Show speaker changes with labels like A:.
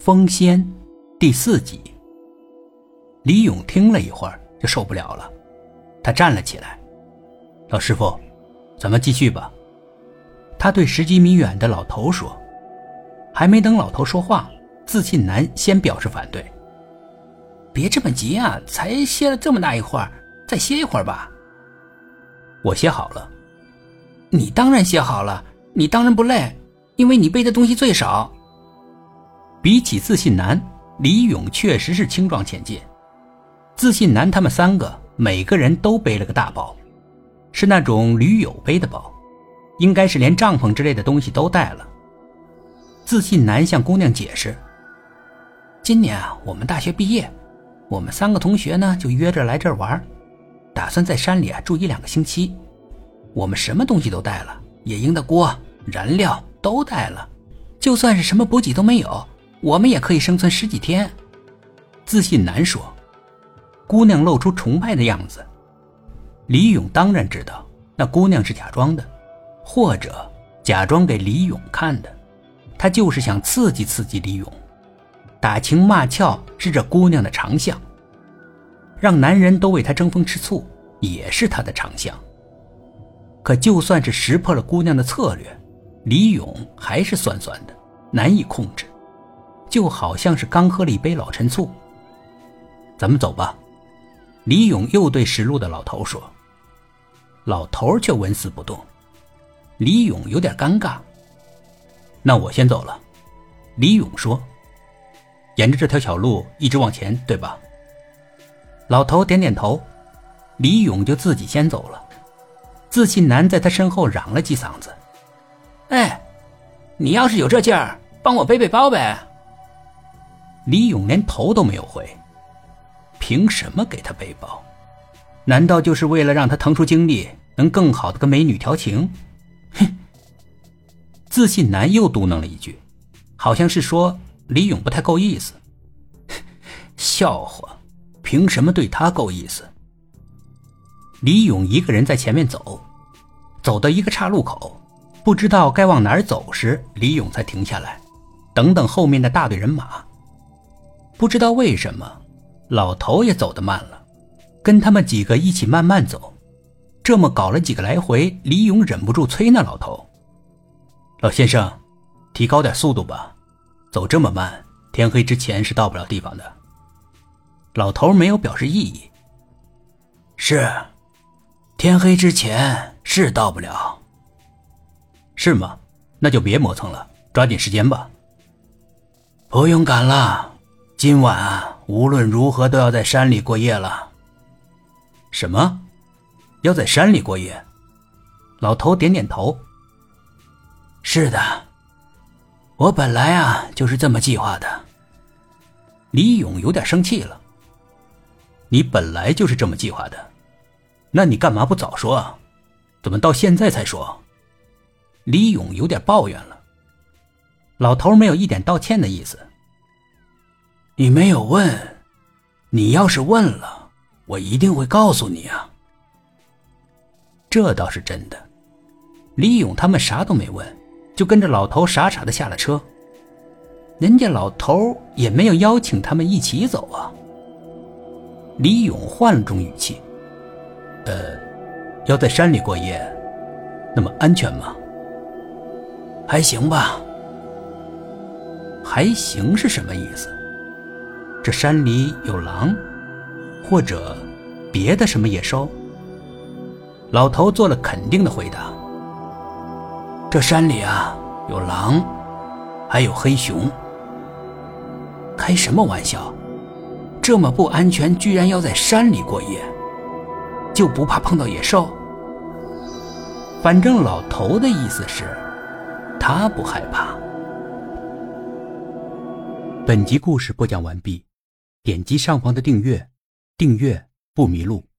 A: 风仙第四集。李勇听了一会儿就受不了了，他站了起来：“老师傅，咱们继续吧。”他对十几米远的老头说。还没等老头说话，自信男先表示反对：“
B: 别这么急啊，才歇了这么大一会儿，再歇一会儿吧。”
A: 我歇好了。
B: 你当然歇好了，你当然不累，因为你背的东西最少。
A: 比起自信男，李勇确实是轻装前进。自信男他们三个每个人都背了个大包，是那种驴友背的包，应该是连帐篷之类的东西都带了。自信男向姑娘解释：“
B: 今年啊，我们大学毕业，我们三个同学呢就约着来这儿玩，打算在山里啊住一两个星期。我们什么东西都带了，野营的锅、燃料都带了，就算是什么补给都没有。”我们也可以生存十几天，
A: 自信男说。姑娘露出崇拜的样子。李勇当然知道，那姑娘是假装的，或者假装给李勇看的。他就是想刺激刺激李勇，打情骂俏是这姑娘的长项，让男人都为她争风吃醋也是他的长项。可就算是识破了姑娘的策略，李勇还是酸酸的，难以控制。就好像是刚喝了一杯老陈醋。咱们走吧，李勇又对识路的老头说。老头却纹丝不动。李勇有点尴尬。那我先走了，李勇说。沿着这条小路一直往前，对吧？老头点点头。李勇就自己先走了。自信男在他身后嚷了几嗓子：“
B: 哎，你要是有这劲儿，帮我背背包呗。”
A: 李勇连头都没有回，凭什么给他背包？难道就是为了让他腾出精力，能更好的跟美女调情？哼！自信男又嘟囔了一句，好像是说李勇不太够意思。笑话，凭什么对他够意思？李勇一个人在前面走，走到一个岔路口，不知道该往哪儿走时，李勇才停下来，等等后面的大队人马。不知道为什么，老头也走得慢了，跟他们几个一起慢慢走。这么搞了几个来回，李勇忍不住催那老头：“老先生，提高点速度吧，走这么慢，天黑之前是到不了地方的。”老头没有表示异议：“
C: 是，天黑之前是到不了。
A: 是吗？那就别磨蹭了，抓紧时间吧。
C: 不用赶了。”今晚啊，无论如何都要在山里过夜了。
A: 什么？要在山里过夜？老头点点头。
C: 是的，我本来啊就是这么计划的。
A: 李勇有点生气了。你本来就是这么计划的，那你干嘛不早说啊？怎么到现在才说？李勇有点抱怨了。老头没有一点道歉的意思。
C: 你没有问，你要是问了，我一定会告诉你啊。
A: 这倒是真的。李勇他们啥都没问，就跟着老头傻傻的下了车。人家老头也没有邀请他们一起走啊。李勇换了种语气：“呃，要在山里过夜，那么安全吗？
C: 还行吧。
A: 还行是什么意思？”这山里有狼，或者别的什么野兽？老头做了肯定的回答：“
C: 这山里啊，有狼，还有黑熊。
A: 开什么玩笑？这么不安全，居然要在山里过夜，就不怕碰到野兽？反正老头的意思是，他不害怕。”本集故事播讲完毕。点击上方的订阅，订阅不迷路。